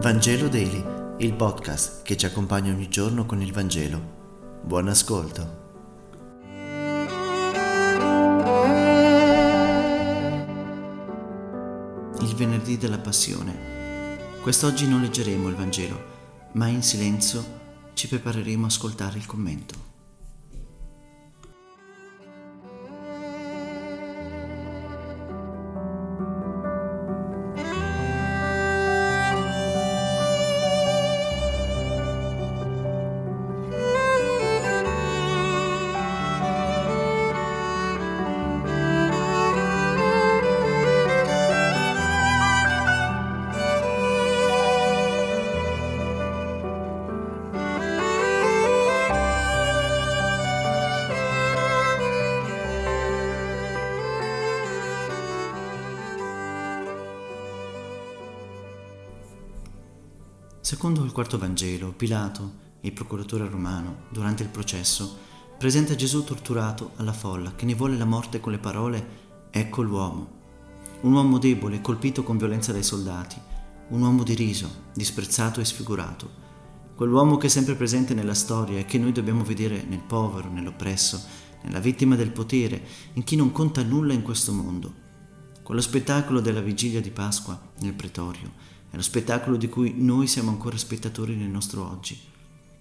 Vangelo Daily, il podcast che ci accompagna ogni giorno con il Vangelo. Buon ascolto. Il venerdì della Passione. Quest'oggi non leggeremo il Vangelo, ma in silenzio ci prepareremo a ascoltare il commento. Secondo il quarto Vangelo, Pilato, il procuratore romano, durante il processo, presenta Gesù torturato alla folla che ne vuole la morte con le parole Ecco l'uomo. Un uomo debole, colpito con violenza dai soldati, un uomo diriso, disprezzato e sfigurato. Quell'uomo che è sempre presente nella storia e che noi dobbiamo vedere nel povero, nell'oppresso, nella vittima del potere, in chi non conta nulla in questo mondo. Quello spettacolo della vigilia di Pasqua nel pretorio è lo spettacolo di cui noi siamo ancora spettatori nel nostro oggi.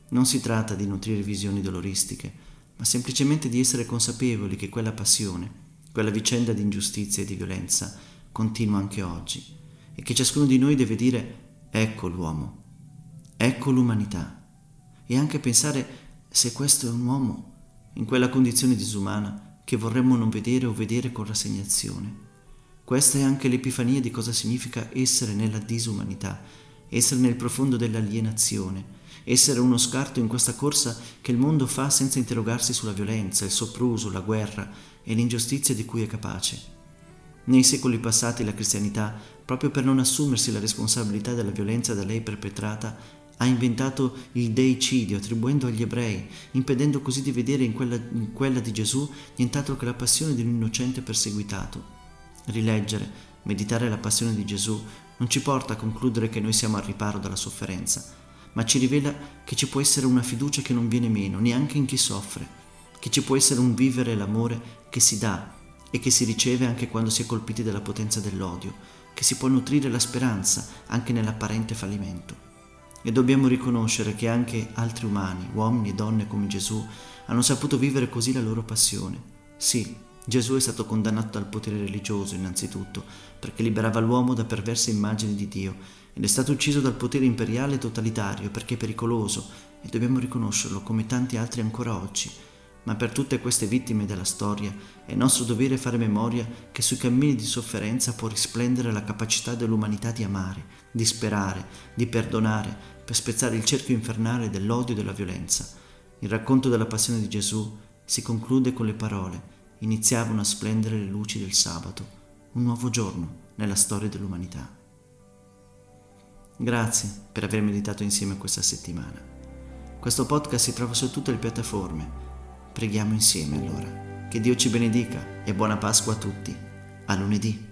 Non si tratta di nutrire visioni doloristiche, ma semplicemente di essere consapevoli che quella passione, quella vicenda di ingiustizia e di violenza continua anche oggi e che ciascuno di noi deve dire ecco l'uomo, ecco l'umanità e anche pensare se questo è un uomo in quella condizione disumana che vorremmo non vedere o vedere con rassegnazione. Questa è anche l'epifania di cosa significa essere nella disumanità, essere nel profondo dell'alienazione, essere uno scarto in questa corsa che il mondo fa senza interrogarsi sulla violenza, il sopruso, la guerra e l'ingiustizia di cui è capace. Nei secoli passati la cristianità, proprio per non assumersi la responsabilità della violenza da lei perpetrata, ha inventato il deicidio attribuendo agli ebrei, impedendo così di vedere in quella, in quella di Gesù nient'altro che la passione di un innocente perseguitato. Rileggere, meditare la passione di Gesù non ci porta a concludere che noi siamo al riparo dalla sofferenza, ma ci rivela che ci può essere una fiducia che non viene meno, neanche in chi soffre, che ci può essere un vivere l'amore che si dà e che si riceve anche quando si è colpiti dalla potenza dell'odio, che si può nutrire la speranza anche nell'apparente fallimento. E dobbiamo riconoscere che anche altri umani, uomini e donne come Gesù, hanno saputo vivere così la loro passione. Sì, Gesù è stato condannato dal potere religioso innanzitutto, perché liberava l'uomo da perverse immagini di Dio, ed è stato ucciso dal potere imperiale totalitario perché è pericoloso, e dobbiamo riconoscerlo come tanti altri ancora oggi. Ma per tutte queste vittime della storia è nostro dovere fare memoria che sui cammini di sofferenza può risplendere la capacità dell'umanità di amare, di sperare, di perdonare, per spezzare il cerchio infernale dell'odio e della violenza. Il racconto della passione di Gesù si conclude con le parole iniziavano a splendere le luci del sabato, un nuovo giorno nella storia dell'umanità. Grazie per aver meditato insieme questa settimana. Questo podcast si trova su tutte le piattaforme. Preghiamo insieme allora. Che Dio ci benedica e buona Pasqua a tutti. A lunedì.